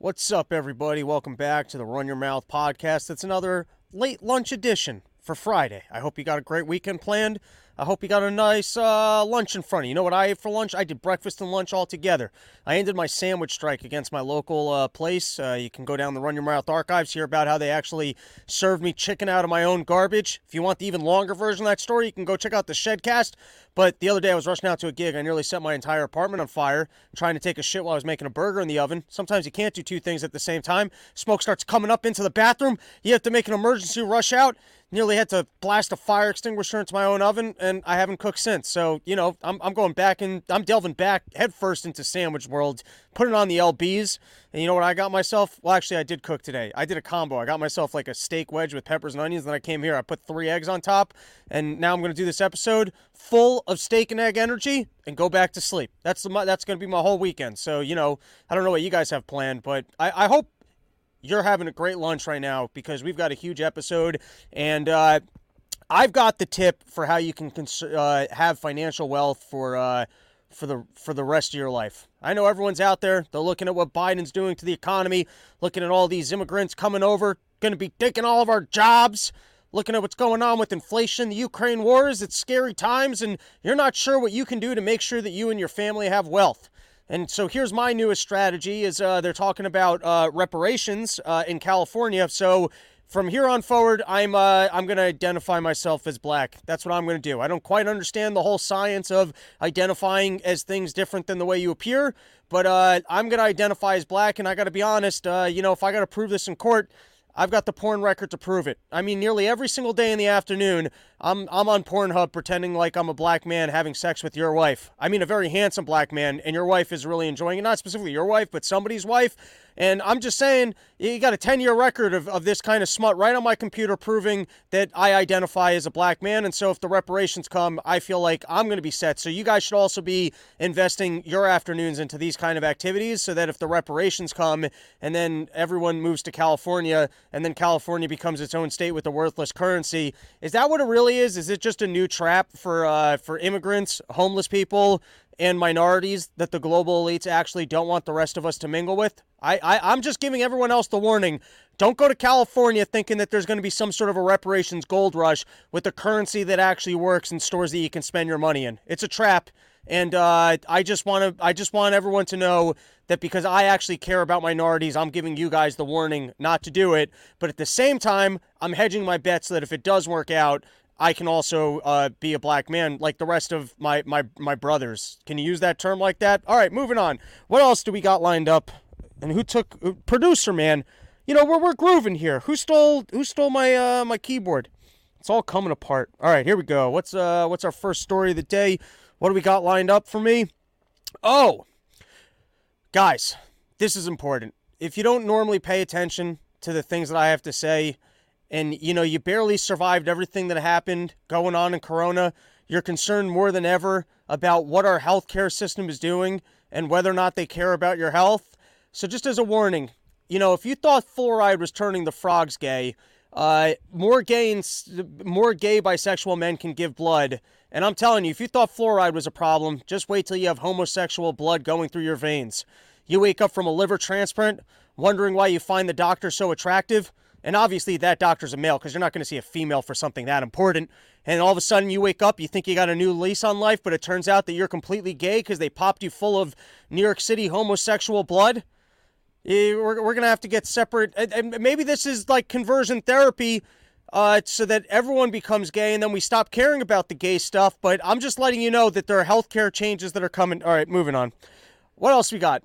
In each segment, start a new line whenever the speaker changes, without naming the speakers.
What's up, everybody? Welcome back to the Run Your Mouth podcast. It's another late lunch edition for Friday. I hope you got a great weekend planned. I hope you got a nice uh, lunch in front of you. You know what I ate for lunch? I did breakfast and lunch all together. I ended my sandwich strike against my local uh, place. Uh, you can go down the Run Your Mouth archives, hear about how they actually served me chicken out of my own garbage. If you want the even longer version of that story, you can go check out the Shedcast. But the other day I was rushing out to a gig. I nearly set my entire apartment on fire trying to take a shit while I was making a burger in the oven. Sometimes you can't do two things at the same time. Smoke starts coming up into the bathroom. You have to make an emergency rush out nearly had to blast a fire extinguisher into my own oven, and I haven't cooked since. So, you know, I'm, I'm going back and I'm delving back headfirst into sandwich world, putting on the LBs. And you know what I got myself? Well, actually, I did cook today. I did a combo. I got myself like a steak wedge with peppers and onions. Then I came here, I put three eggs on top, and now I'm going to do this episode full of steak and egg energy and go back to sleep. That's the that's going to be my whole weekend. So, you know, I don't know what you guys have planned, but I, I hope you're having a great lunch right now because we've got a huge episode and uh, I've got the tip for how you can cons- uh, have financial wealth for uh, for the for the rest of your life. I know everyone's out there. They're looking at what Biden's doing to the economy, looking at all these immigrants coming over, going to be taking all of our jobs. Looking at what's going on with inflation, the Ukraine wars, it's scary times, and you're not sure what you can do to make sure that you and your family have wealth. And so here's my newest strategy: is uh, they're talking about uh, reparations uh, in California. So from here on forward, I'm uh, I'm going to identify myself as black. That's what I'm going to do. I don't quite understand the whole science of identifying as things different than the way you appear, but uh, I'm going to identify as black. And I got to be honest, uh, you know, if I got to prove this in court. I've got the porn record to prove it. I mean, nearly every single day in the afternoon, I'm I'm on Pornhub pretending like I'm a black man having sex with your wife. I mean, a very handsome black man, and your wife is really enjoying it. Not specifically your wife, but somebody's wife. And I'm just saying, you got a 10 year record of, of this kind of smut right on my computer proving that I identify as a black man. And so if the reparations come, I feel like I'm going to be set. So you guys should also be investing your afternoons into these kind of activities so that if the reparations come and then everyone moves to California and then California becomes its own state with a worthless currency, is that what it really is? Is it just a new trap for, uh, for immigrants, homeless people, and minorities that the global elites actually don't want the rest of us to mingle with. I, I I'm just giving everyone else the warning. Don't go to California thinking that there's going to be some sort of a reparations gold rush with a currency that actually works in stores that you can spend your money in. It's a trap. And uh, I just want to I just want everyone to know that because I actually care about minorities, I'm giving you guys the warning not to do it. But at the same time, I'm hedging my bets that if it does work out, I can also uh, be a black man like the rest of my, my, my brothers. Can you use that term like that? All right, moving on. What else do we got lined up? And who took uh, producer man? You know we're we're grooving here. Who stole who stole my uh, my keyboard? It's all coming apart. All right, here we go. What's uh what's our first story of the day? What do we got lined up for me? Oh, guys, this is important. If you don't normally pay attention to the things that I have to say, and you know you barely survived everything that happened going on in corona. You're concerned more than ever about what our healthcare system is doing and whether or not they care about your health. So just as a warning you know if you thought fluoride was turning the frogs gay uh, more gay and, more gay bisexual men can give blood. And i'm telling you if you thought fluoride was a problem just wait till you have homosexual blood going through your veins. You wake up from a liver transplant wondering why you find the doctor so attractive and obviously, that doctor's a male because you're not going to see a female for something that important. And all of a sudden, you wake up, you think you got a new lease on life, but it turns out that you're completely gay because they popped you full of New York City homosexual blood. We're, we're going to have to get separate. And maybe this is like conversion therapy uh, so that everyone becomes gay and then we stop caring about the gay stuff. But I'm just letting you know that there are healthcare changes that are coming. All right, moving on. What else we got?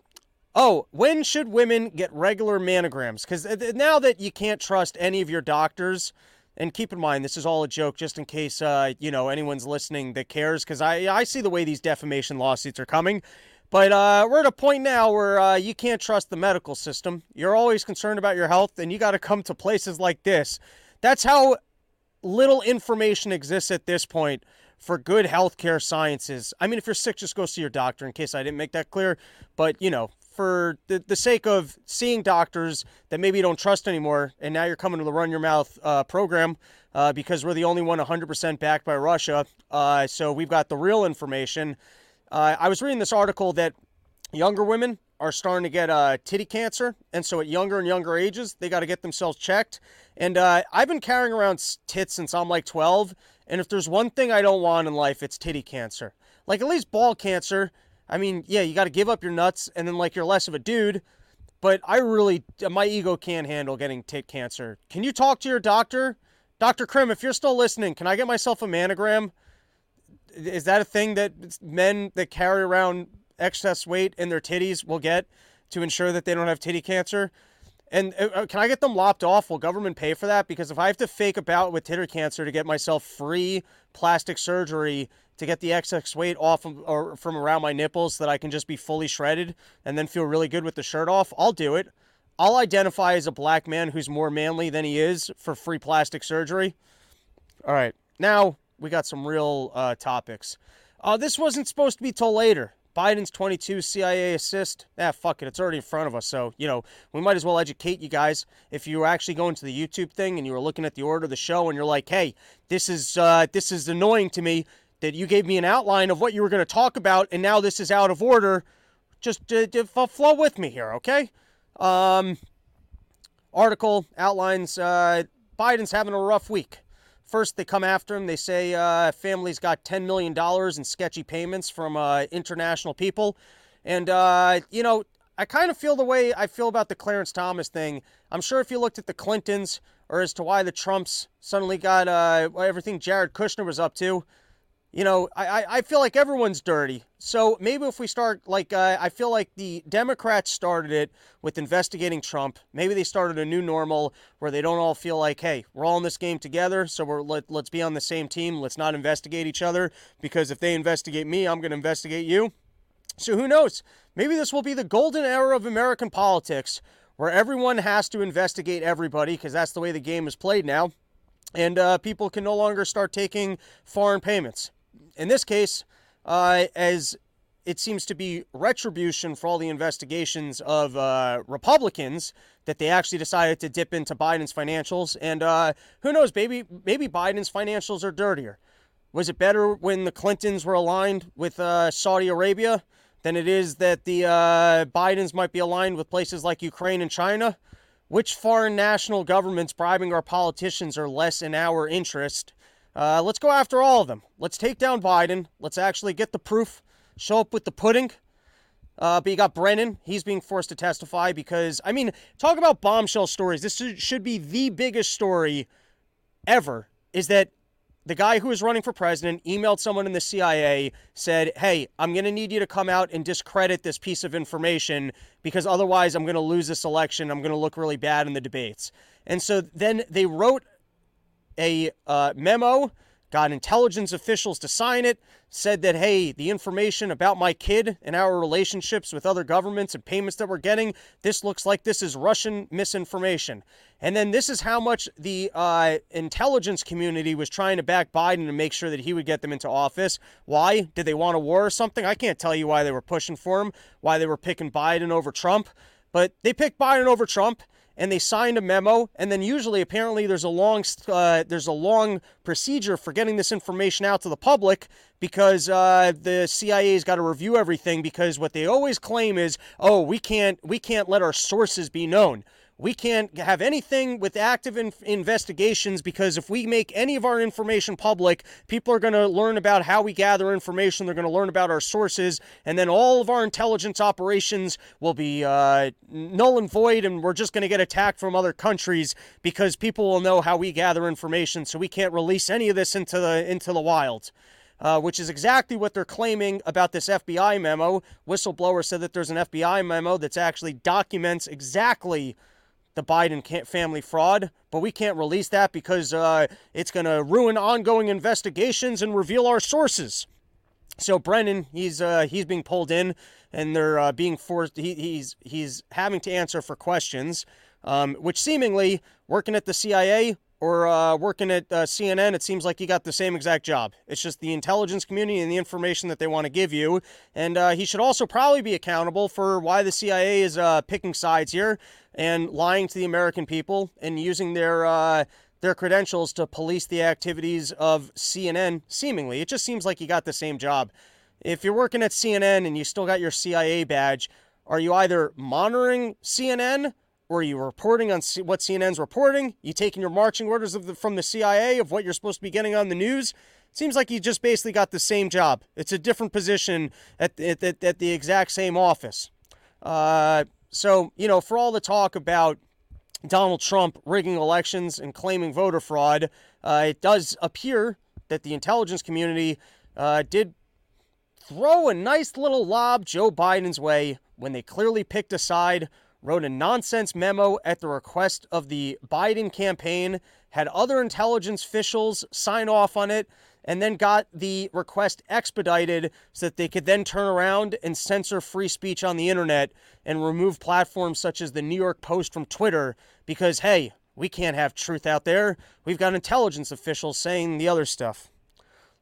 Oh, when should women get regular mammograms? Because now that you can't trust any of your doctors, and keep in mind this is all a joke, just in case uh, you know anyone's listening that cares, because I I see the way these defamation lawsuits are coming. But uh, we're at a point now where uh, you can't trust the medical system. You're always concerned about your health, and you got to come to places like this. That's how little information exists at this point for good healthcare sciences. I mean, if you're sick, just go see your doctor. In case I didn't make that clear, but you know, for the, the sake of seeing doctors that maybe you don't trust anymore, and now you're coming to the Run Your Mouth uh, program uh, because we're the only one 100% backed by Russia. Uh, so we've got the real information. Uh, I was reading this article that younger women are starting to get uh, titty cancer, and so at younger and younger ages, they got to get themselves checked. And uh, I've been carrying around tits since I'm like 12, and if there's one thing I don't want in life, it's titty cancer. Like at least ball cancer. I mean, yeah, you got to give up your nuts, and then like you're less of a dude. But I really, my ego can't handle getting tit cancer. Can you talk to your doctor, Doctor Krim? If you're still listening, can I get myself a mammogram? Is that a thing that men that carry around excess weight in their titties will get to ensure that they don't have titty cancer? And uh, uh, can I get them lopped off? Will government pay for that? Because if I have to fake a bout with titty cancer to get myself free plastic surgery to get the excess weight off of, or from around my nipples so that I can just be fully shredded and then feel really good with the shirt off, I'll do it. I'll identify as a black man who's more manly than he is for free plastic surgery. All right, now we got some real uh, topics. Uh, this wasn't supposed to be till later. Biden's 22 CIA assist. Ah, fuck it. It's already in front of us. So, you know, we might as well educate you guys. If you were actually going to the YouTube thing and you were looking at the order of the show and you're like, hey, this is, uh, this is annoying to me that you gave me an outline of what you were going to talk about and now this is out of order. Just uh, flow with me here, okay? Um, article outlines uh, Biden's having a rough week. First, they come after him. They say uh, family's got $10 million in sketchy payments from uh, international people. And, uh, you know, I kind of feel the way I feel about the Clarence Thomas thing. I'm sure if you looked at the Clintons or as to why the Trumps suddenly got uh, everything Jared Kushner was up to, you know, I, I feel like everyone's dirty. So maybe if we start, like, uh, I feel like the Democrats started it with investigating Trump. Maybe they started a new normal where they don't all feel like, hey, we're all in this game together, so we're let, let's be on the same team. Let's not investigate each other because if they investigate me, I'm going to investigate you. So who knows? Maybe this will be the golden era of American politics where everyone has to investigate everybody because that's the way the game is played now. And uh, people can no longer start taking foreign payments in this case, uh, as it seems to be retribution for all the investigations of uh, Republicans that they actually decided to dip into Biden's financials. And uh, who knows, maybe maybe Biden's financials are dirtier. Was it better when the Clintons were aligned with uh, Saudi Arabia than it is that the uh, Bidens might be aligned with places like Ukraine and China? Which foreign national governments bribing our politicians are less in our interest uh, let's go after all of them. Let's take down Biden. Let's actually get the proof, show up with the pudding. Uh, but you got Brennan. He's being forced to testify because, I mean, talk about bombshell stories. This should be the biggest story ever is that the guy who was running for president emailed someone in the CIA, said, Hey, I'm going to need you to come out and discredit this piece of information because otherwise I'm going to lose this election. I'm going to look really bad in the debates. And so then they wrote a uh, memo, got intelligence officials to sign it, said that, hey, the information about my kid and our relationships with other governments and payments that we're getting, this looks like this is Russian misinformation. And then this is how much the uh, intelligence community was trying to back Biden to make sure that he would get them into office. Why? Did they want a war or something? I can't tell you why they were pushing for him, why they were picking Biden over Trump. But they picked Biden over Trump and they signed a memo and then usually apparently there's a long uh, there's a long procedure for getting this information out to the public because uh, the CIA's got to review everything because what they always claim is oh we can't we can't let our sources be known we can't have anything with active in- investigations because if we make any of our information public, people are going to learn about how we gather information. They're going to learn about our sources, and then all of our intelligence operations will be uh, null and void, and we're just going to get attacked from other countries because people will know how we gather information. So we can't release any of this into the into the wild. Uh, which is exactly what they're claiming about this FBI memo. Whistleblower said that there's an FBI memo that actually documents exactly the Biden family fraud, but we can't release that because uh, it's going to ruin ongoing investigations and reveal our sources. So Brennan, he's uh, he's being pulled in, and they're uh, being forced. He, he's he's having to answer for questions, um, which seemingly working at the CIA or uh, working at uh, CNN, it seems like you got the same exact job. It's just the intelligence community and the information that they want to give you. And uh, he should also probably be accountable for why the CIA is uh, picking sides here and lying to the American people and using their uh, their credentials to police the activities of CNN. Seemingly, it just seems like you got the same job. If you're working at CNN and you still got your CIA badge, Are you either monitoring CNN or are you reporting on C- what CNN's reporting? You taking your marching orders the, from the CIA of what you're supposed to be getting on the news? Seems like you just basically got the same job. It's a different position at, at, at, at the exact same office. Uh, so, you know, for all the talk about Donald Trump rigging elections and claiming voter fraud, uh, it does appear that the intelligence community uh, did throw a nice little lob Joe Biden's way when they clearly picked a side, wrote a nonsense memo at the request of the Biden campaign, had other intelligence officials sign off on it, and then got the request expedited so that they could then turn around and censor free speech on the internet and remove platforms such as the New York Post from Twitter because, hey, we can't have truth out there. We've got intelligence officials saying the other stuff.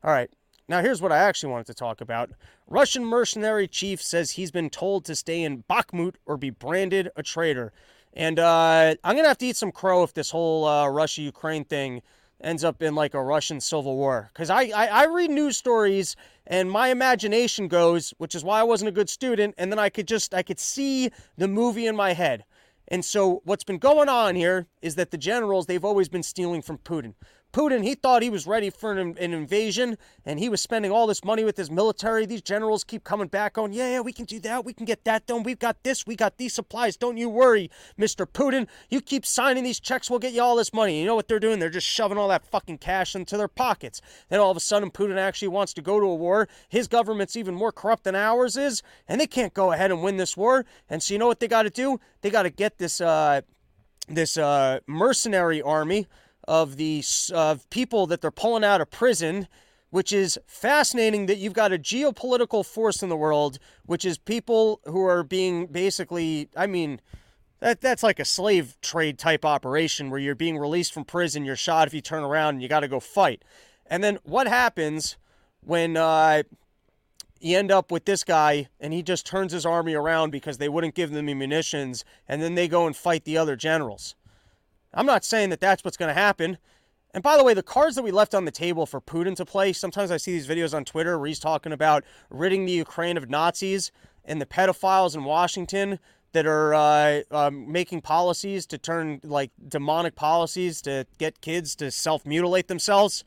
All right, now here's what I actually wanted to talk about. Russian mercenary chief says he's been told to stay in Bakhmut or be branded a traitor. And uh, I'm going to have to eat some crow if this whole uh, Russia Ukraine thing ends up in like a Russian civil war. Because I, I, I, read news stories and my imagination goes, which is why I wasn't a good student. And then I could just, I could see the movie in my head. And so what's been going on here is that the generals, they've always been stealing from Putin. Putin, he thought he was ready for an, an, invasion and he was spending all this money with his military. These generals keep coming back going, yeah, yeah, we can do that. We can get that done. We've got this. We got these supplies. Don't you worry, Mr. Putin. You keep signing these checks. We'll get you all this money. You know what they're doing? They're just shoving all that fucking cash into their pockets. Then all of a sudden, Putin actually wants to go to a war. His government's even more corrupt than ours is, and they can't go ahead and win this war. And so you know what they got to do? They got to get this, uh, this uh, mercenary army of the uh, people that they're pulling out of prison, which is fascinating that you've got a geopolitical force in the world, which is people who are being basically, I mean, that that's like a slave trade type operation where you're being released from prison, you're shot if you turn around, and you got to go fight. And then what happens when uh, you end up with this guy and he just turns his army around because they wouldn't give them the munitions, and then they go and fight the other generals? I'm not saying that that's what's going to happen. And by the way, the cards that we left on the table for Putin to play, sometimes I see these videos on Twitter where he's talking about ridding the Ukraine of Nazis and the pedophiles in Washington that are uh, um, making policies to turn like demonic policies to get kids to self mutilate themselves.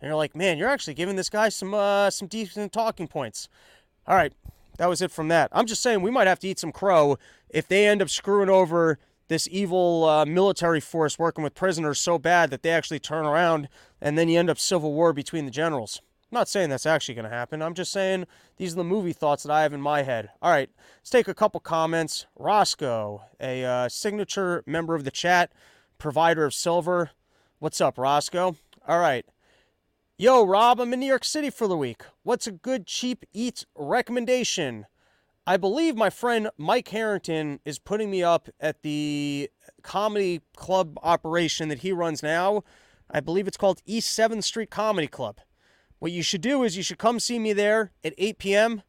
And you're like, man, you're actually giving this guy some uh, some decent talking points. All right, that was it from that. I'm just saying we might have to eat some crow if they end up screwing over this evil uh, military force working with prisoners so bad that they actually turn around and then you end up civil war between the generals. I'm not saying that's actually going to happen. I'm just saying these are the movie thoughts that I have in my head. All right, let's take a couple comments. Roscoe, a uh, signature member of the chat, provider of silver. What's up, Roscoe? All right. Yo, Rob, I'm in New York City for the week. What's a good cheap eat recommendation? I believe my friend Mike Harrington is putting me up at the comedy club operation that he runs now. I believe it's called East 7th Street Comedy Club. What you should do is you should come see me there at 8 p.m.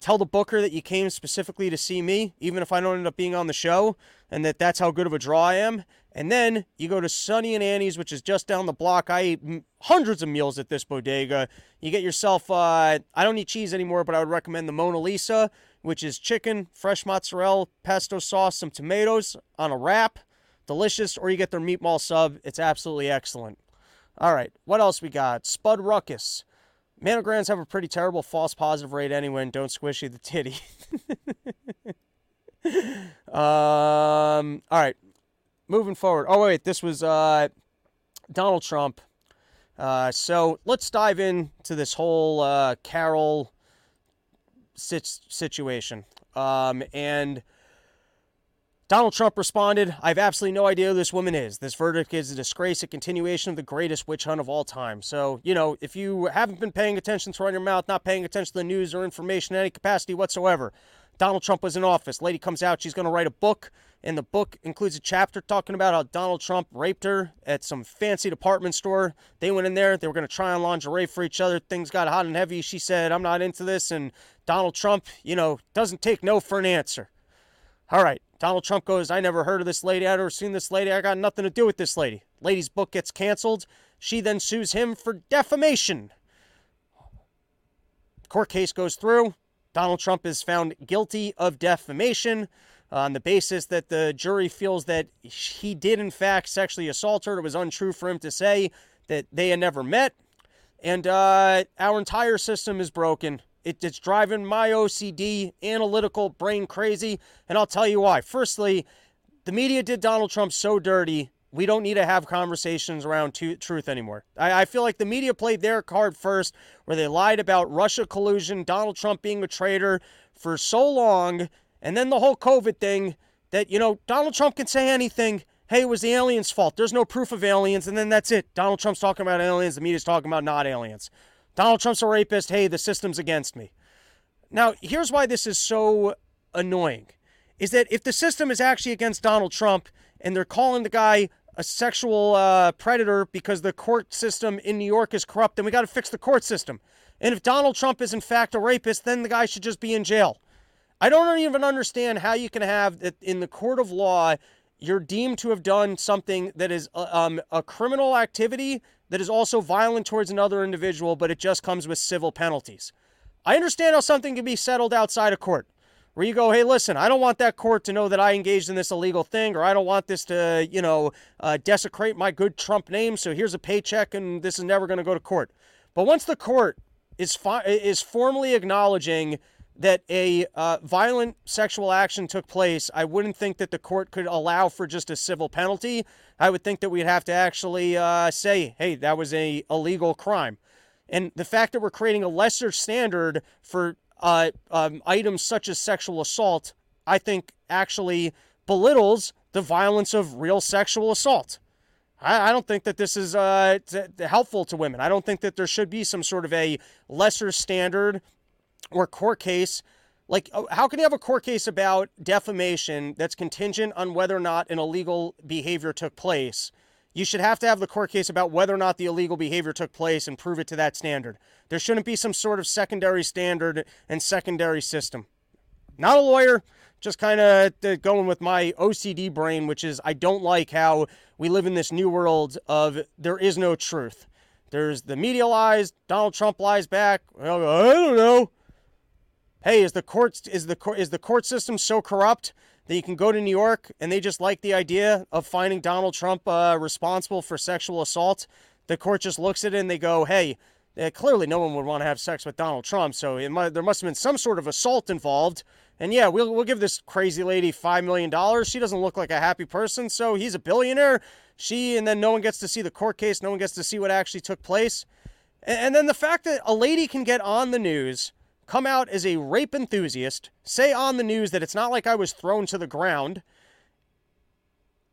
Tell the booker that you came specifically to see me, even if I don't end up being on the show, and that that's how good of a draw I am. And then you go to Sunny and Annie's, which is just down the block. I eat hundreds of meals at this bodega. You get yourself, uh, I don't eat cheese anymore, but I would recommend the Mona Lisa which is chicken, fresh mozzarella, pesto sauce, some tomatoes on a wrap. Delicious. Or you get their meatball sub. It's absolutely excellent. All right, what else we got? Spud Ruckus. Mammograms have a pretty terrible false positive rate anyway, and don't squishy the titty. um, all right, moving forward. Oh, wait, this was uh, Donald Trump. Uh, so let's dive into this whole uh, Carol situation. Um, and Donald Trump responded, I have absolutely no idea who this woman is. This verdict is a disgrace, a continuation of the greatest witch hunt of all time. So, you know, if you haven't been paying attention to run your mouth, not paying attention to the news or information in any capacity whatsoever, Donald Trump was in office. Lady comes out, she's going to write a book, and the book includes a chapter talking about how Donald Trump raped her at some fancy department store. They went in there, they were going to try on lingerie for each other. Things got hot and heavy. She said, I'm not into this. And Donald Trump, you know, doesn't take no for an answer. All right. Donald Trump goes, I never heard of this lady. I never seen this lady. I got nothing to do with this lady. Lady's book gets canceled. She then sues him for defamation. Court case goes through. Donald Trump is found guilty of defamation on the basis that the jury feels that he did, in fact, sexually assault her. It was untrue for him to say that they had never met. And uh, our entire system is broken. It, it's driving my OCD analytical brain crazy. And I'll tell you why. Firstly, the media did Donald Trump so dirty we don't need to have conversations around truth anymore. I, I, feel like the media played their card first, where they lied about Russia collusion, Donald Trump being a traitor for so long, and then the whole COVID thing that, you know, Donald Trump can say anything. Hey, it was the aliens' fault. There's no proof of aliens, and then that's it. Donald Trump's talking about aliens, the media's talking about not aliens. Donald Trump's a rapist. Hey, the system's against me. Now, here's why this is so annoying is that if the system is actually against Donald Trump and they're calling the guy a sexual uh, predator because the court system in New York is corrupt, then we got to fix the court system. And if Donald Trump is in fact a rapist, then the guy should just be in jail. I don't even understand how you can have that in the court of law, you're deemed to have done something that is uh, um, a criminal activity that is also violent towards another individual, but it just comes with civil penalties. I understand how something can be settled outside of court where you go, hey, listen, I don't want that court to know that I engaged in this illegal thing, or I don't want this to, you know, uh, desecrate my good Trump name. So here's a paycheck, and this is never going to go to court. But once the court is fi- is formally acknowledging that a uh, violent sexual action took place, I wouldn't think that the court could allow for just a civil penalty. I would think that we'd have to actually uh, say, hey, that was a illegal crime. And the fact that we're creating a lesser standard for uh, um, items such as sexual assault, I think actually belittles the violence of real sexual assault. I, don't think that this is uh, helpful to women. I don't think that there should be some sort of a lesser standard or court case. Like, oh, how can you have a court case about defamation that's contingent on whether or not an illegal behavior took place? you should have to have the court case about whether or not the illegal behavior took place and prove it to that standard. There shouldn't be some sort of secondary standard and secondary system. Not a lawyer, just kind of uh, going with my OCD brain, which is I don't like how we live in this new world of there is no truth. There's the media lies, Donald Trump lies back. I don't know. Hey, is the court is the is the court system so corrupt that you can go to New York and they just like the idea of finding Donald Trump uh, responsible for sexual assault. The court just looks at it and they go, hey, uh, clearly no one would want to have sex with Donald Trump, so might, there must have been some sort of assault involved. And yeah, we'll, we'll give this crazy lady $5 million. She doesn't look like a happy person, so he's a billionaire. She, and then no one gets to see the court case, no one gets to see what actually took place. and, and then the fact that a lady can get on the news come out as a rape enthusiast, say on the news that it's not like I was thrown to the ground,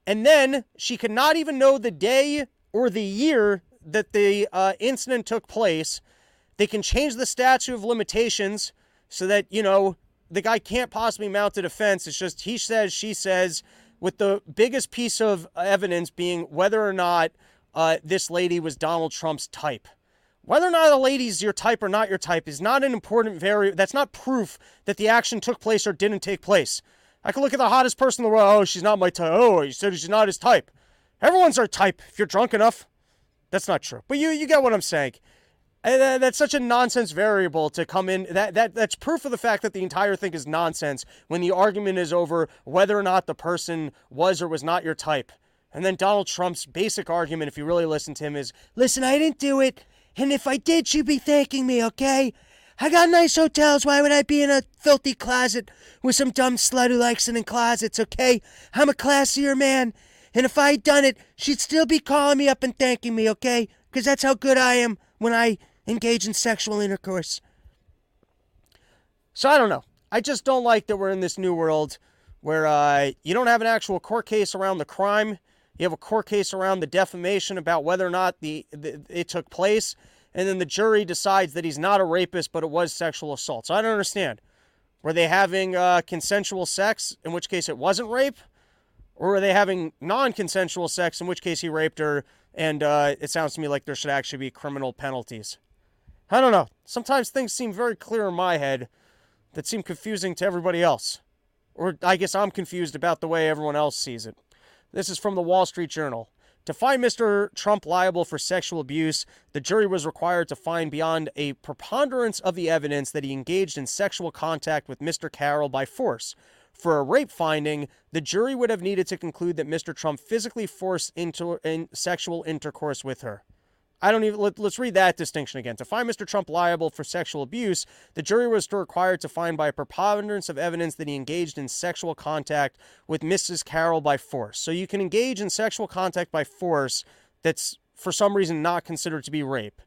and then she could not even know the day or the year that the uh, incident took place. They can change the statute of limitations so that, you know, the guy can't possibly mount a defense. It's just he says, she says, with the biggest piece of evidence being whether or not uh, this lady was Donald Trump's type. Whether or not a lady's your type or not your type is not an important variable. That's not proof that the action took place or didn't take place. I could look at the hottest person in the world. Oh, she's not my type. Oh, you said she's not his type. Everyone's our type if you're drunk enough. That's not true. But you you get what I'm saying. And that's such a nonsense variable to come in. That, that that's proof of the fact that the entire thing is nonsense when the argument is over whether or not the person was or was not your type. And then Donald Trump's basic argument, if you really listen to him, is listen, I didn't do it. And if I did, she'd be thanking me, okay? I got nice hotels. Why would I be in a filthy closet with some dumb slut who likes it in closets, okay? I'm a classier man. And if I'd done it, she'd still be calling me up and thanking me, okay? Because that's how good I am when I engage in sexual intercourse. So I don't know. I just don't like that we're in this new world where uh, you don't have an actual court case around the crime. You have a court case around the defamation about whether or not the, the it took place, and then the jury decides that he's not a rapist, but it was sexual assault. So I don't understand. Were they having uh, consensual sex, in which case it wasn't rape, or were they having non-consensual sex, in which case he raped her? And uh, it sounds to me like there should actually be criminal penalties. I don't know. Sometimes things seem very clear in my head that seem confusing to everybody else. Or I guess I'm confused about the way everyone else sees it. This is from the Wall Street Journal. To find Mr. Trump liable for sexual abuse, the jury was required to find beyond a preponderance of the evidence that he engaged in sexual contact with Mr. Carroll by force. For a rape finding, the jury would have needed to conclude that Mr. Trump physically forced into in sexual intercourse with her. I don't even let, us read that distinction again. To find Mr. Trump liable for sexual abuse, the jury was required to find by a preponderance of evidence that he engaged in sexual contact with Mrs. Carroll by force. So you can engage in sexual contact by force that's for some reason not considered to be rape.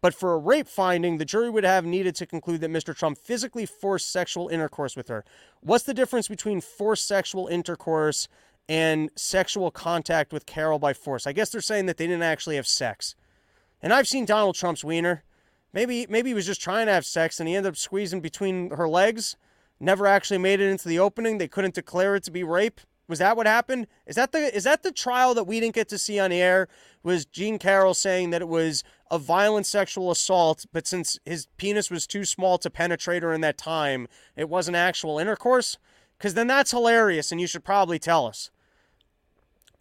But for a rape finding, the jury would have needed to conclude that Mr. Trump physically forced sexual intercourse with her. What's the difference between forced sexual intercourse and sexual contact with Carroll by force? I guess they're saying that they didn't actually have sex. And I've seen Donald Trump's wiener. Maybe maybe he was just trying to have sex and he ended up squeezing between her legs. Never actually made it into the opening. They couldn't declare it to be rape. Was that what happened? Is that the is that the trial that we didn't get to see on air? Was Jean Carroll saying that it was a violent sexual assault, but since his penis was too small to penetrate her in that time, it wasn't actual intercourse? Because then that's hilarious, and you should probably tell us.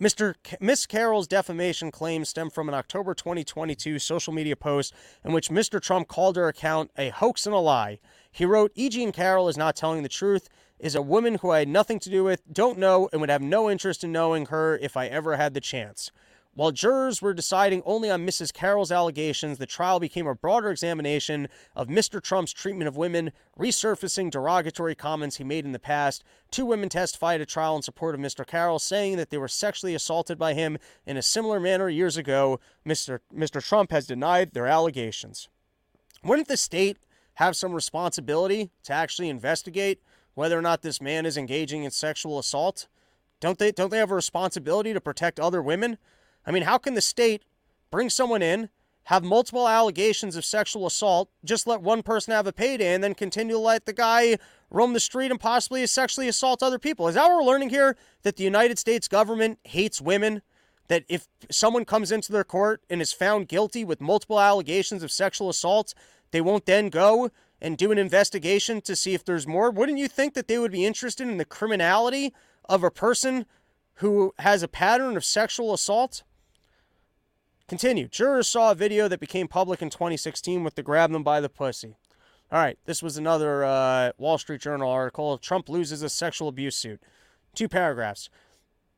Mr. Miss Carroll's defamation claims stem from an October 2022 social media post in which Mr. Trump called her account a hoax and a lie. He wrote, E. Jean Carroll is not telling the truth, is a woman who I had nothing to do with, don't know, and would have no interest in knowing her if I ever had the chance. While jurors were deciding only on Mrs. Carroll's allegations, the trial became a broader examination of Mr. Trump's treatment of women, resurfacing derogatory comments he made in the past. Two women testified at trial in support of Mr. Carroll, saying that they were sexually assaulted by him in a similar manner years ago. Mr. Mr. Trump has denied their allegations. Wouldn't the state have some responsibility to actually investigate whether or not this man is engaging in sexual assault? Don't they don't they have a responsibility to protect other women? I mean, how can the state bring someone in, have multiple allegations of sexual assault, just let one person have a payday, and then continue to let the guy roam the street and possibly sexually assault other people? Is that what we're learning here? That the United States government hates women? That if someone comes into their court and is found guilty with multiple allegations of sexual assault, they won't then go and do an investigation to see if there's more? Wouldn't you think that they would be interested in the criminality of a person who has a pattern of sexual assault? Continue. Jurors saw a video that became public in 2016 with the grab them by the pussy. All right, this was another uh, Wall Street Journal article. Trump loses a sexual abuse suit. Two paragraphs.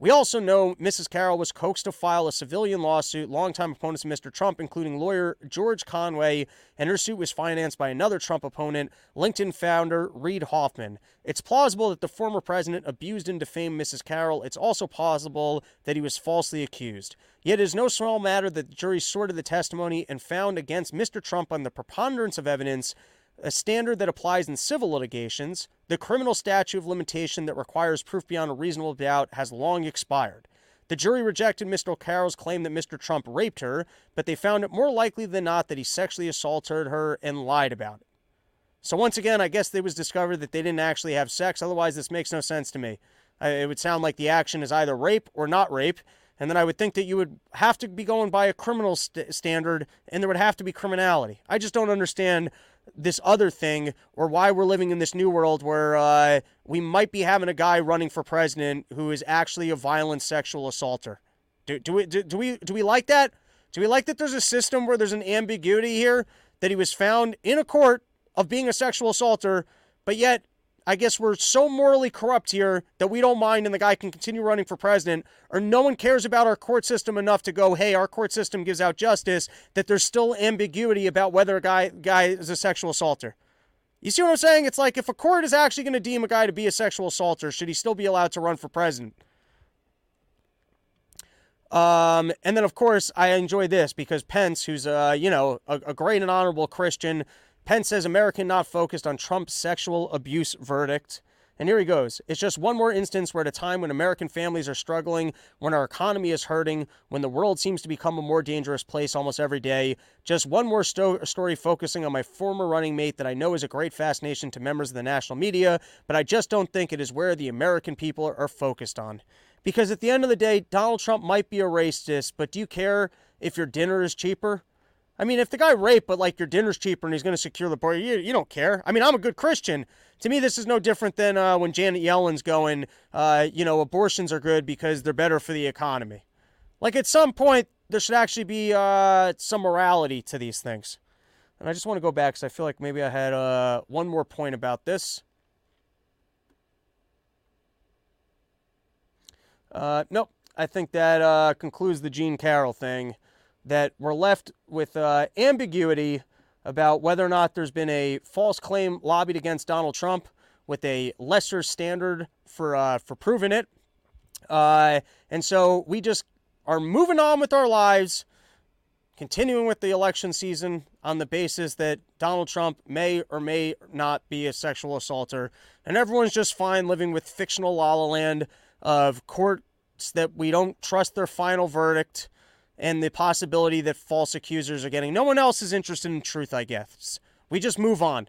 We also know Mrs. Carroll was coaxed to file a civilian lawsuit, longtime opponents of Mr. Trump, including lawyer George Conway, and her suit was financed by another Trump opponent, LinkedIn founder Reid Hoffman. It's plausible that the former president abused and defamed Mrs. Carroll. It's also plausible that he was falsely accused. Yet it is no small matter that the jury sorted the testimony and found against Mr. Trump on the preponderance of evidence a standard that applies in civil litigations, the criminal statute of limitation that requires proof beyond a reasonable doubt has long expired. The jury rejected Mr. Carroll's claim that Mr. Trump raped her, but they found it more likely than not that he sexually assaulted her and lied about it. So once again, I guess it was discovered that they didn't actually have sex. Otherwise, this makes no sense to me. It would sound like the action is either rape or not rape, and then I would think that you would have to be going by a criminal st- standard, and there would have to be criminality. I just don't understand this other thing or why we're living in this new world where uh, we might be having a guy running for president who is actually a violent sexual assaulter. Do, do we do, do we do we like that? Do we like that there's a system where there's an ambiguity here that he was found in a court of being a sexual assaulter, but yet I guess we're so morally corrupt here that we don't mind and the guy can continue running for president, or no one cares about our court system enough to go, hey, our court system gives out justice, that there's still ambiguity about whether a guy guy is a sexual assaulter. You see what I'm saying? It's like if a court is actually going to deem a guy to be a sexual assaulter, should he still be allowed to run for president? Um, and then, of course, I enjoy this because Pence, who's a you know a, a great and honorable Christian, Pence says American not focused on Trump's sexual abuse verdict. And here he goes. It's just one more instance where, at a time when American families are struggling, when our economy is hurting, when the world seems to become a more dangerous place almost every day, just one more sto- story focusing on my former running mate that I know is a great fascination to members of the national media, but I just don't think it is where the American people are focused on. Because at the end of the day, Donald Trump might be a racist, but do you care if your dinner is cheaper? I mean, if the guy raped, but like your dinner's cheaper and he's going to secure the border, you, you don't care. I mean, I'm a good Christian. To me, this is no different than uh, when Janet Yellen's going, uh, you know, abortions are good because they're better for the economy. Like at some point, there should actually be uh, some morality to these things. And I just want to go back because I feel like maybe I had uh, one more point about this. Uh, nope. I think that uh, concludes the Jean Carroll thing. That we're left with uh, ambiguity about whether or not there's been a false claim lobbied against Donald Trump with a lesser standard for uh, for proving it. Uh, and so we just are moving on with our lives, continuing with the election season on the basis that Donald Trump may or may not be a sexual assaulter, and everyone's just fine living with fictional la la land of courts that we don't trust their final verdict and the possibility that false accusers are getting. No one else is interested in truth, I guess. We just move on.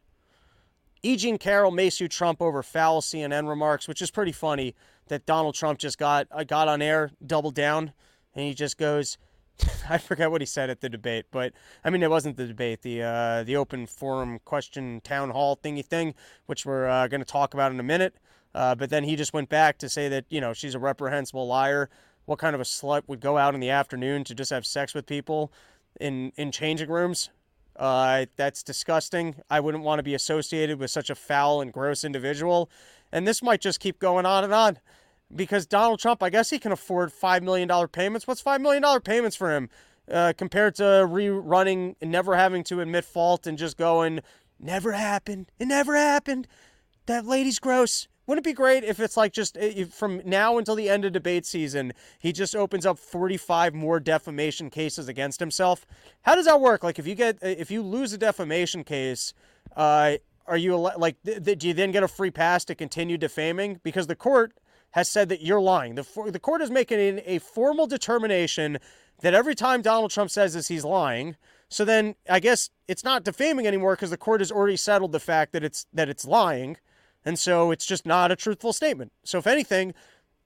E. Jean Carroll may sue Trump over foul CNN remarks, which is pretty funny that Donald Trump just got uh, got on air, doubled down, and he just goes, I forget what he said at the debate, but I mean it wasn't the debate, the uh, the open forum question town hall thingy thing, which we're uh, going to talk about in a minute. Uh, but then he just went back to say that you know she's a reprehensible liar. What kind of a slut would go out in the afternoon to just have sex with people in in changing rooms? Uh, that's disgusting. I wouldn't want to be associated with such a foul and gross individual. And this might just keep going on and on because Donald Trump, I guess he can afford $5 million payments. What's $5 million payments for him uh, compared to rerunning and never having to admit fault and just going, never happened. It never happened. That lady's gross. Wouldn't it be great if it's like just if from now until the end of debate season, he just opens up 45 more defamation cases against himself? How does that work? Like if you get if you lose a defamation case, uh, are you like th- th- do you then get a free pass to continue defaming because the court has said that you're lying. The the court is making a formal determination that every time Donald Trump says this, he's lying. So then I guess it's not defaming anymore because the court has already settled the fact that it's that it's lying. And so it's just not a truthful statement. So, if anything,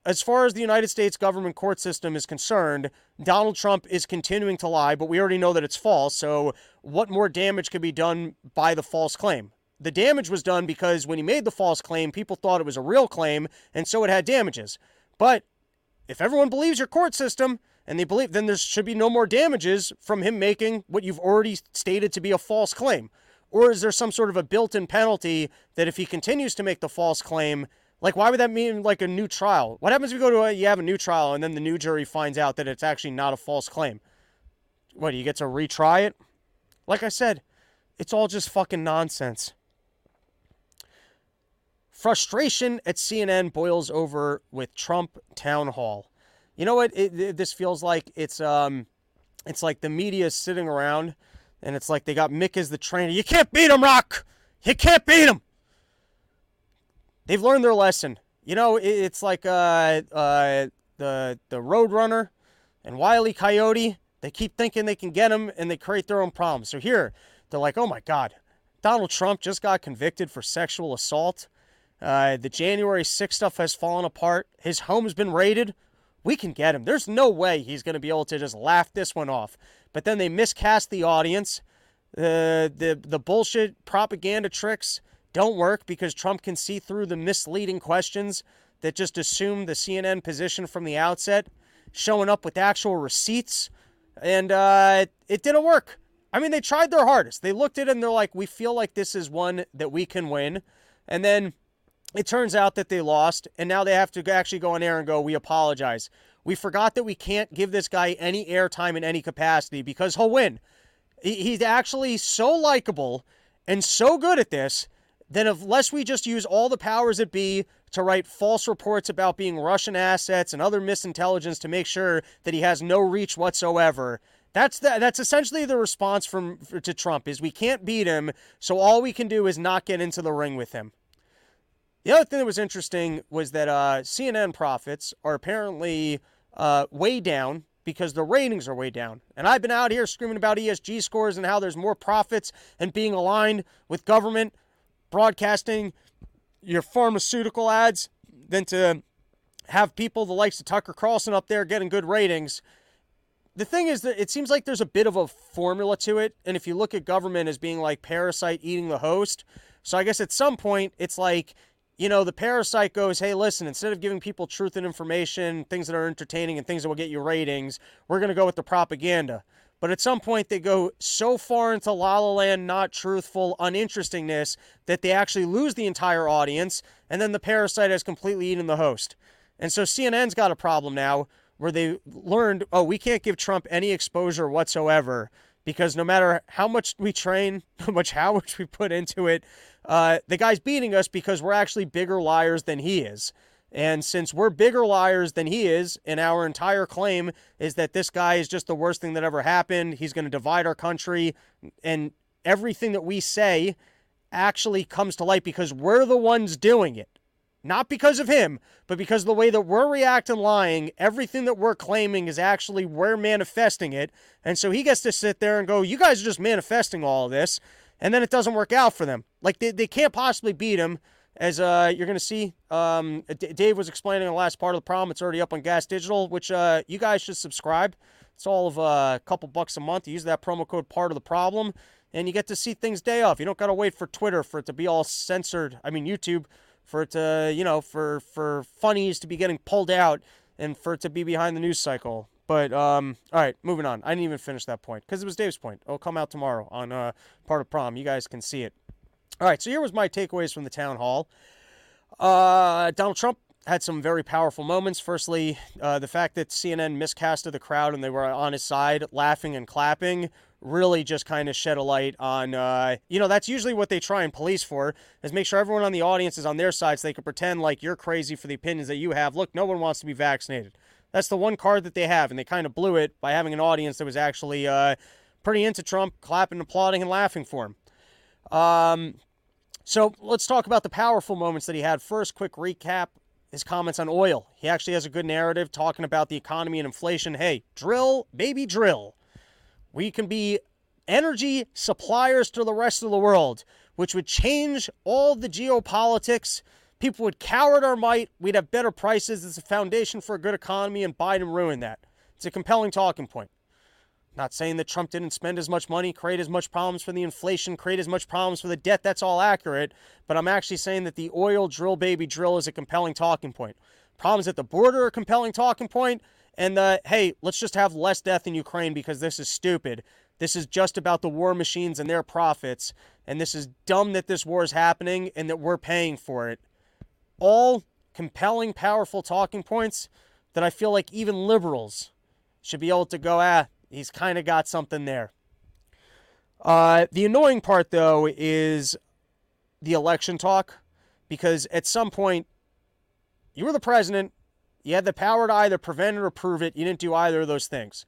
as far as the United States government court system is concerned, Donald Trump is continuing to lie, but we already know that it's false. So, what more damage could be done by the false claim? The damage was done because when he made the false claim, people thought it was a real claim, and so it had damages. But if everyone believes your court system, and they believe, then there should be no more damages from him making what you've already stated to be a false claim. Or is there some sort of a built in penalty that if he continues to make the false claim, like why would that mean like a new trial? What happens if you go to a, you have a new trial and then the new jury finds out that it's actually not a false claim? What, do you get to retry it? Like I said, it's all just fucking nonsense. Frustration at CNN boils over with Trump town hall. You know what? It, it, this feels like it's um, it's like the media is sitting around and it's like they got Mick as the trainer. You can't beat him, Rock. You can't beat him. They've learned their lesson. You know, it's like uh, uh, the the Roadrunner and Wiley Coyote. They keep thinking they can get him, and they create their own problems. So here, they're like, oh my God, Donald Trump just got convicted for sexual assault. Uh, the January 6th stuff has fallen apart. His home's been raided. We can get him. There's no way he's going to be able to just laugh this one off but then they miscast the audience. Uh, the the bullshit propaganda tricks don't work because Trump can see through the misleading questions that just assume the CNN position from the outset, showing up with actual receipts, and uh, it didn't work. I mean, they tried their hardest. They looked at it and they're like, "We feel like this is one that we can win," and then it turns out that they lost, and now they have to actually go on air and go, "We apologize." We forgot that we can't give this guy any airtime in any capacity because he'll win. He's actually so likable and so good at this that unless we just use all the powers that be to write false reports about being Russian assets and other misintelligence to make sure that he has no reach whatsoever, that's the, that's essentially the response from to Trump is we can't beat him, so all we can do is not get into the ring with him. The other thing that was interesting was that uh, CNN profits are apparently uh, way down because the ratings are way down. And I've been out here screaming about ESG scores and how there's more profits and being aligned with government broadcasting your pharmaceutical ads than to have people the likes of Tucker Carlson up there getting good ratings. The thing is that it seems like there's a bit of a formula to it. And if you look at government as being like parasite eating the host, so I guess at some point it's like you know, the parasite goes, hey, listen, instead of giving people truth and information, things that are entertaining and things that will get you ratings, we're going to go with the propaganda. But at some point, they go so far into La La Land, not truthful, uninterestingness, that they actually lose the entire audience, and then the parasite has completely eaten the host. And so CNN's got a problem now where they learned, oh, we can't give Trump any exposure whatsoever because no matter how much we train, how much how much we put into it, uh, the guy's beating us because we're actually bigger liars than he is. And since we're bigger liars than he is, and our entire claim is that this guy is just the worst thing that ever happened, he's going to divide our country, and everything that we say actually comes to light because we're the ones doing it. Not because of him, but because the way that we're reacting lying, everything that we're claiming is actually we're manifesting it. And so he gets to sit there and go, You guys are just manifesting all of this. And then it doesn't work out for them. Like they, they can't possibly beat him. As uh, you're going to see, um, D- Dave was explaining the last part of the problem. It's already up on Gas Digital, which uh, you guys should subscribe. It's all of uh, a couple bucks a month. You use that promo code part of the problem, and you get to see things day off. You don't got to wait for Twitter for it to be all censored. I mean, YouTube for it to, you know, for for funnies to be getting pulled out and for it to be behind the news cycle. But um, all right, moving on. I didn't even finish that point because it was Dave's point. It'll come out tomorrow on uh, part of prom. You guys can see it. All right, so here was my takeaways from the town hall. Uh, Donald Trump had some very powerful moments. Firstly, uh, the fact that CNN miscasted the crowd and they were on his side, laughing and clapping, really just kind of shed a light on, uh, you know, that's usually what they try and police for, is make sure everyone on the audience is on their side so they can pretend like you're crazy for the opinions that you have. Look, no one wants to be vaccinated. That's the one card that they have, and they kind of blew it by having an audience that was actually uh, pretty into Trump, clapping, applauding, and laughing for him. Um, so let's talk about the powerful moments that he had. First, quick recap his comments on oil. He actually has a good narrative talking about the economy and inflation. Hey, drill, baby, drill. We can be energy suppliers to the rest of the world, which would change all the geopolitics. People would cower at our might. We'd have better prices. It's a foundation for a good economy, and Biden ruined that. It's a compelling talking point. Not saying that Trump didn't spend as much money, create as much problems for the inflation, create as much problems for the debt. That's all accurate. But I'm actually saying that the oil drill, baby, drill is a compelling talking point. Problems at the border are a compelling talking point. And the, hey, let's just have less death in Ukraine because this is stupid. This is just about the war machines and their profits. And this is dumb that this war is happening and that we're paying for it. All compelling, powerful talking points that I feel like even liberals should be able to go, ah, he's kind of got something there. Uh, the annoying part, though, is the election talk because at some point, you were the president, you had the power to either prevent it or prove it. You didn't do either of those things.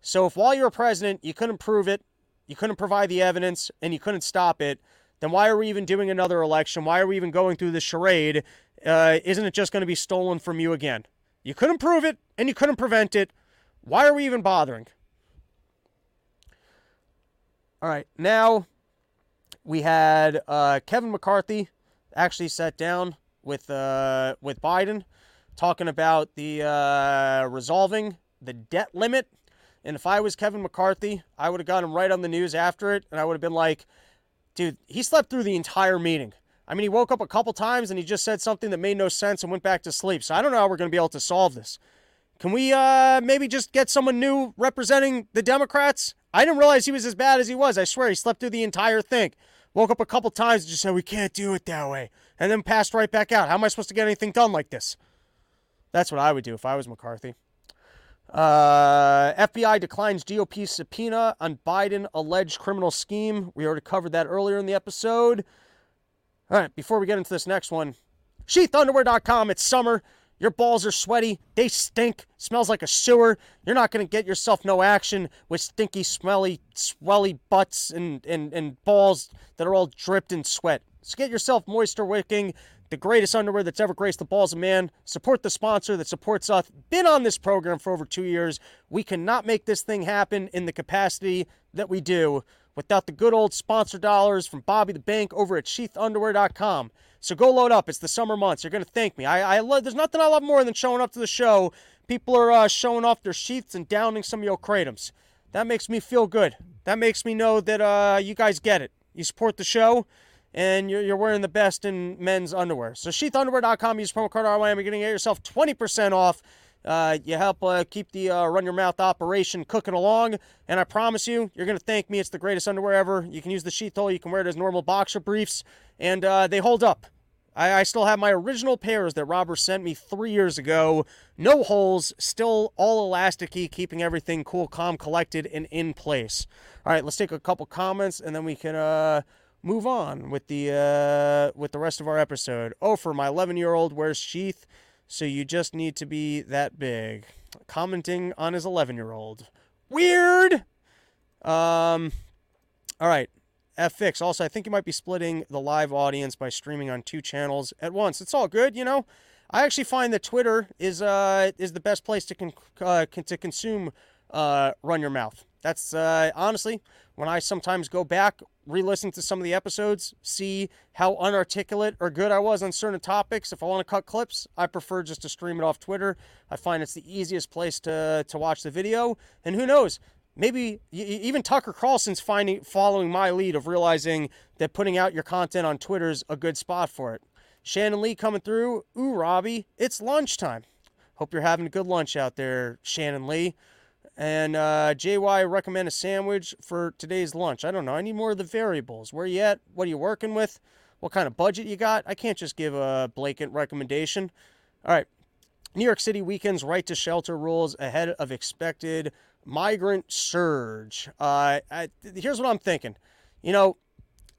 So if while you were president, you couldn't prove it, you couldn't provide the evidence, and you couldn't stop it, then why are we even doing another election? Why are we even going through this charade? Uh, isn't it just going to be stolen from you again? You couldn't prove it, and you couldn't prevent it. Why are we even bothering? All right, now we had uh, Kevin McCarthy actually sat down with uh, with Biden talking about the uh, resolving the debt limit. And if I was Kevin McCarthy, I would have got him right on the news after it, and I would have been like, dude, he slept through the entire meeting. I mean, he woke up a couple times and he just said something that made no sense and went back to sleep. So I don't know how we're going to be able to solve this. Can we uh, maybe just get someone new representing the Democrats? I didn't realize he was as bad as he was. I swear, he slept through the entire thing. Woke up a couple times and just said, we can't do it that way. And then passed right back out. How am I supposed to get anything done like this? That's what I would do if I was McCarthy. Uh, FBI declines GOP subpoena on Biden alleged criminal scheme. We already covered that earlier in the episode. All right, before we get into this next one, sheathunderwear.com. It's summer. Your balls are sweaty. They stink. Smells like a sewer. You're not going to get yourself no action with stinky, smelly, swelly butts and, and, and balls that are all dripped in sweat. So get yourself moisture wicking the greatest underwear that's ever graced the balls of man. Support the sponsor that supports us. Been on this program for over two years. We cannot make this thing happen in the capacity that we do without the good old sponsor dollars from Bobby the Bank over at sheathunderwear.com. So go load up. It's the summer months. You're going to thank me. I, I love, there's nothing I love more than showing up to the show. People are uh, showing off their sheaths and downing some of your kratom. That makes me feel good. That makes me know that uh, you guys get it. You support the show and you're, you're wearing the best in men's underwear. So sheathunderwear.com, use promo code RYM, you're going to get yourself 20% off. Uh, you help uh, keep the uh, Run Your Mouth operation cooking along, and I promise you, you're going to thank me. It's the greatest underwear ever. You can use the sheath hole, you can wear it as normal boxer briefs, and uh, they hold up. I, I still have my original pairs that Robert sent me three years ago. No holes, still all elasticy, keeping everything cool, calm, collected, and in place. All right, let's take a couple comments, and then we can uh, move on with the uh, with the rest of our episode. Oh, for my 11 year old wears sheath, so you just need to be that big. Commenting on his 11 year old. Weird. Um. All right. FX. Also, I think you might be splitting the live audience by streaming on two channels at once. It's all good, you know. I actually find that Twitter is uh is the best place to con- uh, to consume uh, Run Your Mouth. That's uh, honestly when I sometimes go back, re-listen to some of the episodes, see how unarticulate or good I was on certain topics. If I want to cut clips, I prefer just to stream it off Twitter. I find it's the easiest place to to watch the video. And who knows, maybe even Tucker Carlson's finding following my lead of realizing that putting out your content on Twitter is a good spot for it. Shannon Lee coming through. Ooh, Robbie, it's lunchtime. Hope you're having a good lunch out there, Shannon Lee. And uh, JY recommend a sandwich for today's lunch. I don't know. I need more of the variables. Where you at? What are you working with? What kind of budget you got? I can't just give a blanket recommendation. All right. New York City weekends right to shelter rules ahead of expected migrant surge. Uh, I, here's what I'm thinking. You know,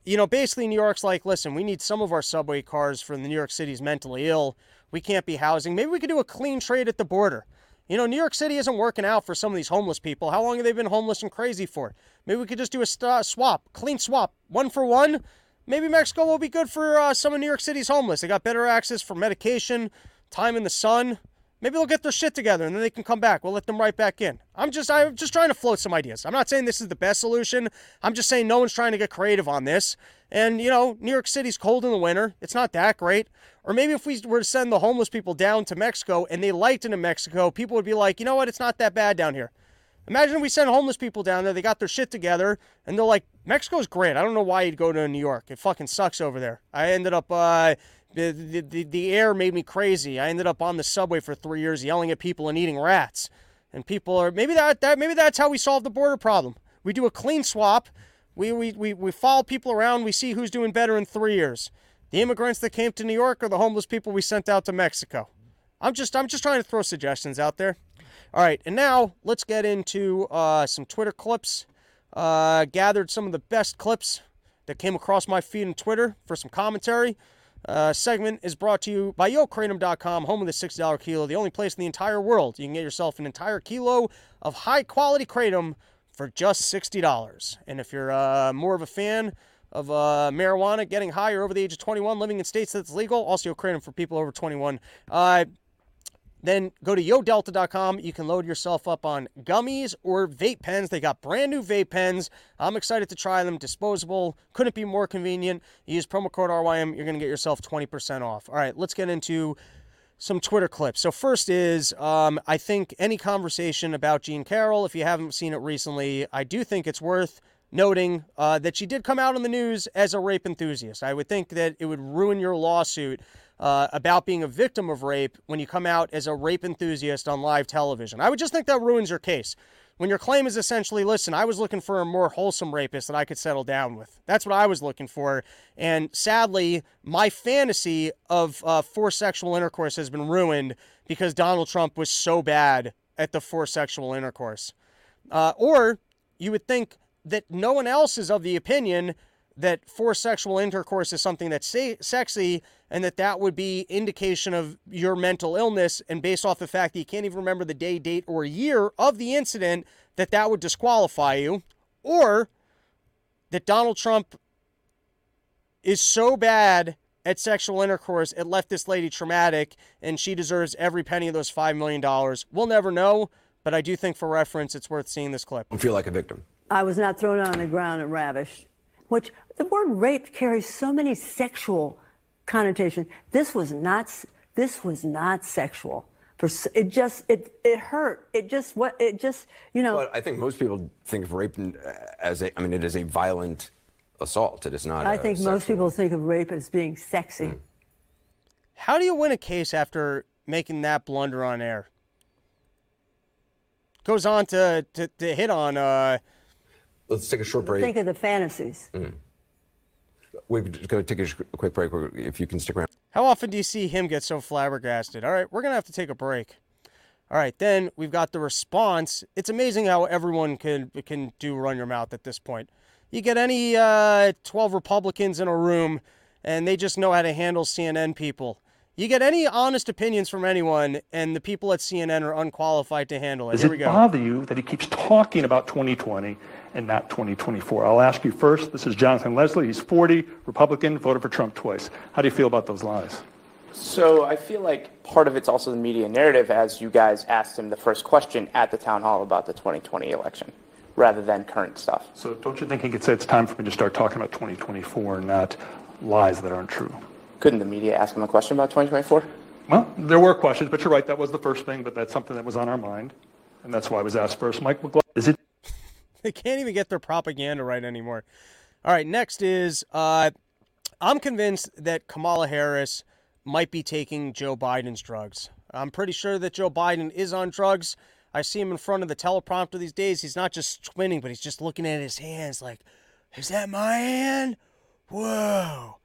you know, basically New York's like, listen, we need some of our subway cars for the New York City's mentally ill. We can't be housing. Maybe we could do a clean trade at the border. You know, New York City isn't working out for some of these homeless people. How long have they been homeless and crazy for? Maybe we could just do a st- swap, clean swap, one for one. Maybe Mexico will be good for uh, some of New York City's homeless. They got better access for medication, time in the sun. Maybe they'll get their shit together and then they can come back. We'll let them right back in. I'm just I'm just trying to float some ideas. I'm not saying this is the best solution. I'm just saying no one's trying to get creative on this. And you know, New York City's cold in the winter. It's not that great. Or maybe if we were to send the homeless people down to Mexico and they liked it in Mexico, people would be like, you know what, it's not that bad down here. Imagine we send homeless people down there, they got their shit together, and they're like, Mexico's great. I don't know why you'd go to New York. It fucking sucks over there. I ended up uh, the, the, the air made me crazy. I ended up on the subway for three years yelling at people and eating rats. And people are maybe that, that maybe that's how we solve the border problem. We do a clean swap. We, we, we, we follow people around. We see who's doing better in three years. The immigrants that came to New York or the homeless people we sent out to Mexico. I'm just I'm just trying to throw suggestions out there. All right, and now let's get into uh, some Twitter clips. Uh, gathered some of the best clips that came across my feed on Twitter for some commentary. Uh, segment is brought to you by YoKratom.com, home of the $6 kilo, the only place in the entire world you can get yourself an entire kilo of high quality kratom for just $60. And if you're uh, more of a fan of uh, marijuana, getting high or over the age of 21, living in states that's legal, also kratom for people over 21, uh, then go to yodelta.com. You can load yourself up on gummies or vape pens. They got brand new vape pens. I'm excited to try them. Disposable. Couldn't be more convenient. use promo code RYM. You're going to get yourself 20% off. All right, let's get into some Twitter clips. So, first is um, I think any conversation about Jean Carroll, if you haven't seen it recently, I do think it's worth noting uh, that she did come out in the news as a rape enthusiast. I would think that it would ruin your lawsuit uh, about being a victim of rape when you come out as a rape enthusiast on live television. I would just think that ruins your case. When your claim is essentially, listen, I was looking for a more wholesome rapist that I could settle down with. That's what I was looking for. And sadly, my fantasy of uh, forced sexual intercourse has been ruined because Donald Trump was so bad at the forced sexual intercourse. Uh, or you would think that no one else is of the opinion that forced sexual intercourse is something that's say, sexy and that that would be indication of your mental illness and based off the fact that you can't even remember the day date or year of the incident that that would disqualify you. Or that Donald Trump is so bad at sexual intercourse it left this lady traumatic and she deserves every penny of those 5 million dollars. We'll never know but I do think for reference it's worth seeing this clip.
I feel like a victim.
I was not thrown on the ground and ravished which the word rape carries so many sexual connotations. This was not. This was not sexual. It just it it hurt. It just what it just you know.
Well, I think most people think of rape uh, as a. I mean, it is a violent assault. It is not.
I
a
think
sexual-
most people think of rape as being sexy. Hmm.
How do you win a case after making that blunder on air? Goes on to to, to hit on uh,
Let's take a short break.
Think of the fantasies. Hmm.
We're just going to take a quick break. If you can stick around.
How often do you see him get so flabbergasted? All right, we're going to have to take a break. All right, then we've got the response. It's amazing how everyone can can do run your mouth at this point. You get any uh, 12 Republicans in a room and they just know how to handle CNN people. You get any honest opinions from anyone and the people at CNN are unqualified to handle it.
Does
Here we
it bother you that he keeps talking about 2020 and not 2024? I'll ask you first. This is Jonathan Leslie. He's 40, Republican, voted for Trump twice. How do you feel about those lies?
So I feel like part of it's also the media narrative, as you guys asked him the first question at the town hall about the 2020 election, rather than current stuff.
So don't you think he could say it's time for me to start talking about 2024 and not lies that aren't true?
Couldn't the media ask him a question about 2024?
Well, there were questions, but you're right. That was the first thing, but that's something that was on our mind. And that's why I was asked first. Mike McGlaughlin, is it
They can't even get their propaganda right anymore. All right, next is uh, I'm convinced that Kamala Harris might be taking Joe Biden's drugs. I'm pretty sure that Joe Biden is on drugs. I see him in front of the teleprompter these days. He's not just squinting, but he's just looking at his hands like, is that my hand? Whoa.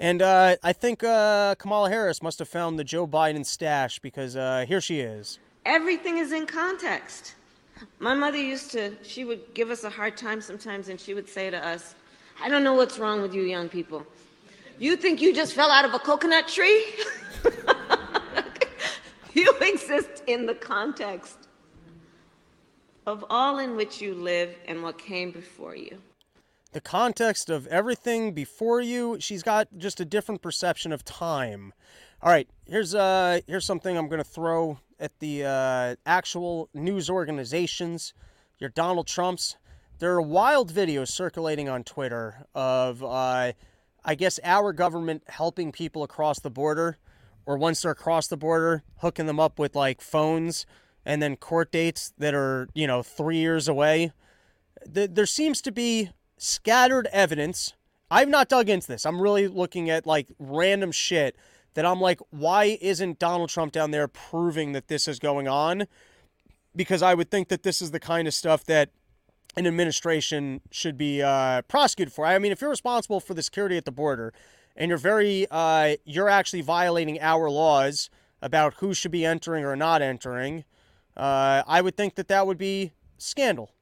And uh, I think uh, Kamala Harris must have found the Joe Biden stash because uh, here she is.
Everything is in context. My mother used to, she would give us a hard time sometimes, and she would say to us, I don't know what's wrong with you young people. You think you just fell out of a coconut tree? you exist in the context of all in which you live and what came before you.
The context of everything before you she's got just a different perception of time. All right here's uh here's something i'm to throw at the uh, actual news organizations. Your donald trumps. There are wild videos circulating on twitter of uh, i guess our government helping people across the border or once they're across the border hooking them up with like phones and then court dates that are you know three years away. There seems to be scattered evidence. I've not dug into this. I'm really looking at like random shit that I'm like, why isn't Donald Trump down there proving that this is going on? Because I would think that this is the kind of stuff that an administration should be uh, prosecuted for. I mean, if you're responsible for the security at the border and you're very, uh, you're actually violating our laws about who should be entering or not entering, uh, I would think that that would be scandal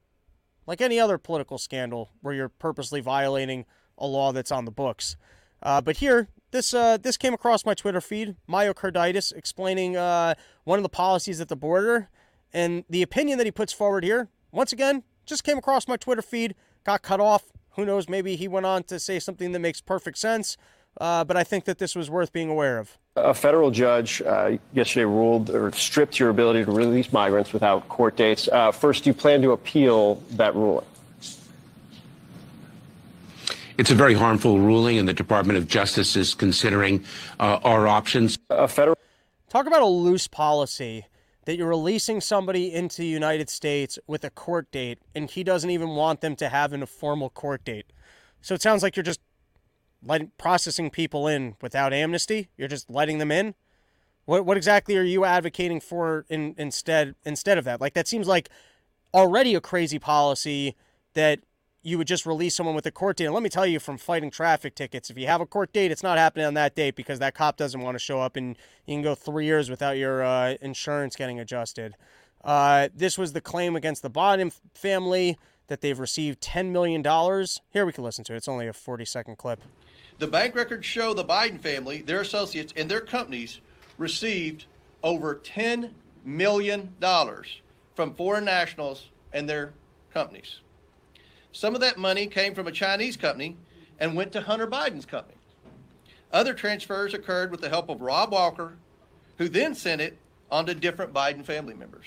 like any other political scandal where you're purposely violating a law that's on the books. Uh, but here, this uh, this came across my Twitter feed, myocarditis, explaining uh, one of the policies at the border, and the opinion that he puts forward here. Once again, just came across my Twitter feed, got cut off. Who knows? Maybe he went on to say something that makes perfect sense. Uh, but I think that this was worth being aware of.
A federal judge uh, yesterday ruled or stripped your ability to release migrants without court dates. Uh, first, do you plan to appeal that ruling?
It's a very harmful ruling, and the Department of Justice is considering uh, our options.
A federal
Talk about a loose policy that you're releasing somebody into the United States with a court date, and he doesn't even want them to have a formal court date. So it sounds like you're just letting, processing people in without amnesty. You're just letting them in. What what exactly are you advocating for in, instead instead of that? Like that seems like already a crazy policy that you would just release someone with a court date. And let me tell you from fighting traffic tickets, if you have a court date, it's not happening on that date because that cop doesn't want to show up and you can go three years without your uh, insurance getting adjusted. Uh, this was the claim against the Biden family that they've received $10 million. Here we can listen to it. It's only a 40 second clip.
The bank records show the Biden family, their associates, and their companies received over $10 million from foreign nationals and their companies. Some of that money came from a Chinese company and went to Hunter Biden's company. Other transfers occurred with the help of Rob Walker, who then sent it on to different Biden family members.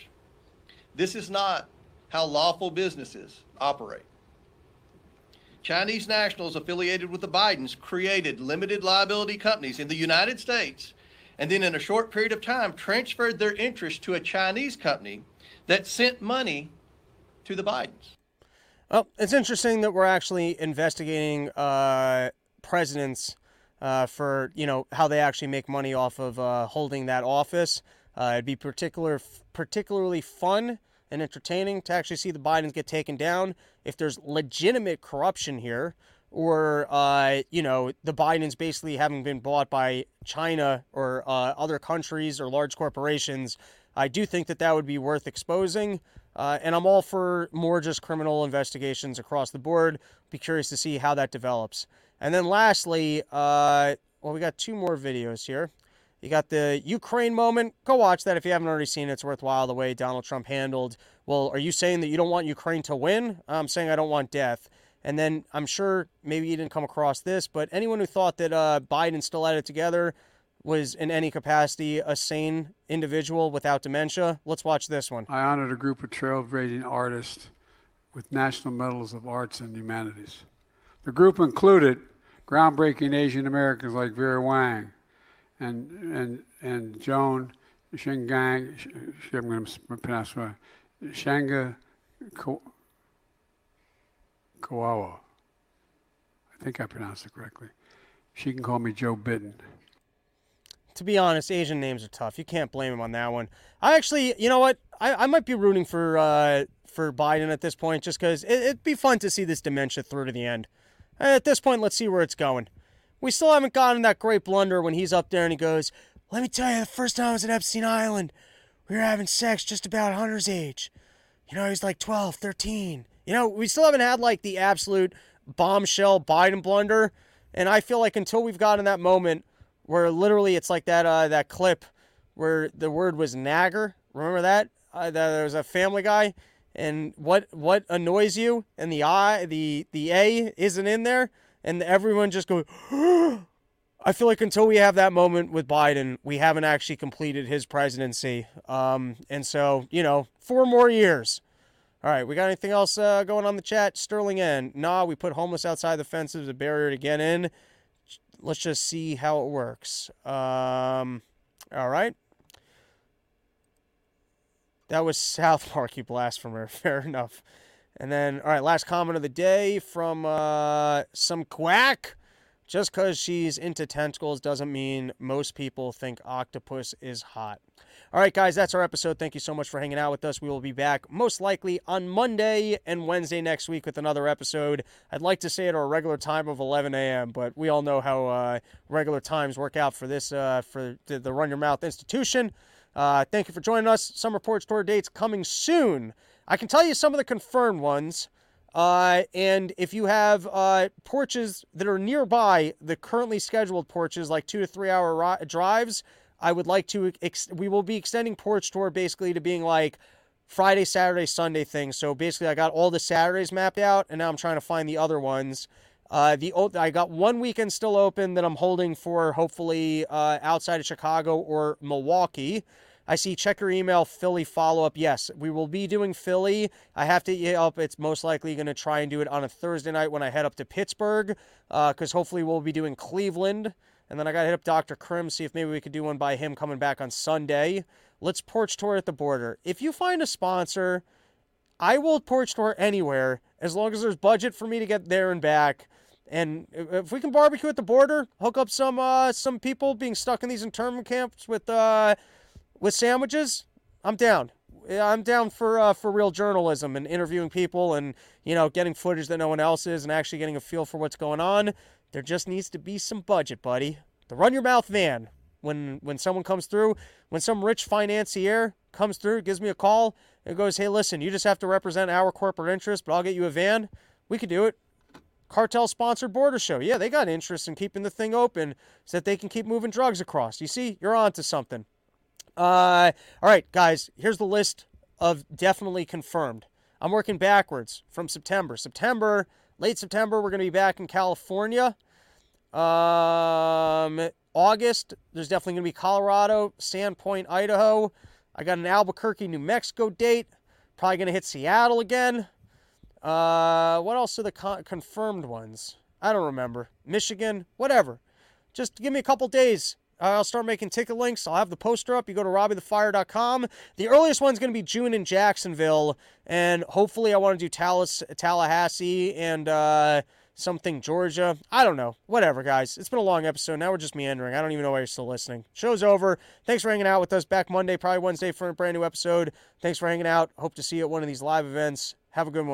This is not how lawful businesses operate. Chinese nationals affiliated with the Bidens created limited liability companies in the United States and then in a short period of time transferred their interest to a Chinese company that sent money to the Bidens.
Well, it's interesting that we're actually investigating uh, presidents uh, for you know how they actually make money off of uh, holding that office. Uh, it'd be particular particularly fun and entertaining to actually see the Bidens get taken down if there's legitimate corruption here, or uh, you know the Bidens basically having been bought by China or uh, other countries or large corporations. I do think that that would be worth exposing. Uh, and I'm all for more just criminal investigations across the board. Be curious to see how that develops. And then lastly, uh, well, we got two more videos here. You got the Ukraine moment. Go watch that if you haven't already seen it. It's worthwhile the way Donald Trump handled. Well, are you saying that you don't want Ukraine to win? I'm saying I don't want death. And then I'm sure maybe you didn't come across this, but anyone who thought that uh, Biden still had it together was in any capacity a sane individual without dementia. Let's watch this one.
I honored a group of trailblazing artists with national medals of arts and humanities. The group included groundbreaking Asian Americans like Vera Wang and and and Joan Shingang. I'm going to pronounce right. Shanga Kawawa. I think I pronounced it correctly. She can call me Joe Bitten
to be honest, Asian names are tough. You can't blame him on that one. I actually, you know what? I, I might be rooting for uh, for Biden at this point, just because it, would be fun to see this dementia through to the end. At this point, let's see where it's going. We still haven't gotten that great blunder when he's up there and he goes, "Let me tell you, the first time I was at Epstein Island, we were having sex just about Hunter's age. You know, he was like 12, 13. You know, we still haven't had like the absolute bombshell Biden blunder." And I feel like until we've gotten that moment where literally it's like that uh, that clip where the word was nagger. Remember that? Uh, there was a Family Guy, and what what annoys you? And the I the the A isn't in there, and everyone just goes. I feel like until we have that moment with Biden, we haven't actually completed his presidency. Um, and so, you know, four more years. All right, we got anything else uh, going on the chat? Sterling N. Nah, we put homeless outside the fences, a barrier to get in let's just see how it works. Um, all right. That was South Park, you blasphemer. Fair enough. And then, all right, last comment of the day from uh, some quack. Just because she's into tentacles doesn't mean most people think octopus is hot. All right, guys, that's our episode. Thank you so much for hanging out with us. We will be back most likely on Monday and Wednesday next week with another episode. I'd like to say at our regular time of 11 a.m., but we all know how uh, regular times work out for this uh, for the, the, Run Your Mouth institution. Uh, thank you for joining us. Summer Porch Tour dates coming soon. I can tell you some of the confirmed ones. Uh, and if you have uh, porches that are nearby the currently scheduled porches, like two to three hour ri- drives, I would like to, ex- we will be extending Porch Tour basically to being like Friday, Saturday, Sunday thing. So basically, I got all the Saturdays mapped out, and now I'm trying to find the other ones. Uh, the I got one weekend still open that I'm holding for hopefully uh, outside of Chicago or Milwaukee. I see check your email Philly follow up. Yes, we will be doing Philly. I have to up. It's most likely going to try and do it on a Thursday night when I head up to Pittsburgh because uh, hopefully we'll be doing Cleveland. And then I got to hit up Dr. Krim, see if maybe we could do one by him coming back on Sunday. Let's porch tour at the border. If you find a sponsor, I will porch tour anywhere as long as there's budget for me to get there and back. And if we can barbecue at the border, hook up some uh, some people being stuck in these internment camps with uh, with sandwiches, I'm down. I'm down for uh, for real journalism and interviewing people and you know getting footage that no one else is and actually getting a feel for what's going on. There just needs to be some budget, buddy. The run your mouth van. When when someone comes through, when some rich financier comes through, gives me a call and goes, "Hey, listen, you just have to represent our corporate interest, but I'll get you a van." We could do it. Cartel sponsored border show. Yeah, they got interest in keeping the thing open so that they can keep moving drugs across. You see, you're on to something. Uh, all right, guys, here's the list of definitely confirmed. I'm working backwards from September. September, late September, we're going to be back in California. Um, August, there's definitely going to be Colorado, Sandpoint, Idaho. I got an Albuquerque, New Mexico date. Probably going to hit Seattle again. Uh, what else are the con- confirmed ones? I don't remember. Michigan, whatever. Just give me a couple days I'll start making ticket links. I'll have the poster up. You go to RobbieTheFire.com. The earliest one's going to be June in Jacksonville, and hopefully I want to do Tallis, Tallahassee and uh, something Georgia. I don't know. Whatever, guys. It's been a long episode. Now we're just meandering. I don't even know why you're still listening. Show's over. Thanks for hanging out with us. Back Monday, probably Wednesday for a brand new episode. Thanks for hanging out. Hope to see you at one of these live events. Have a good one.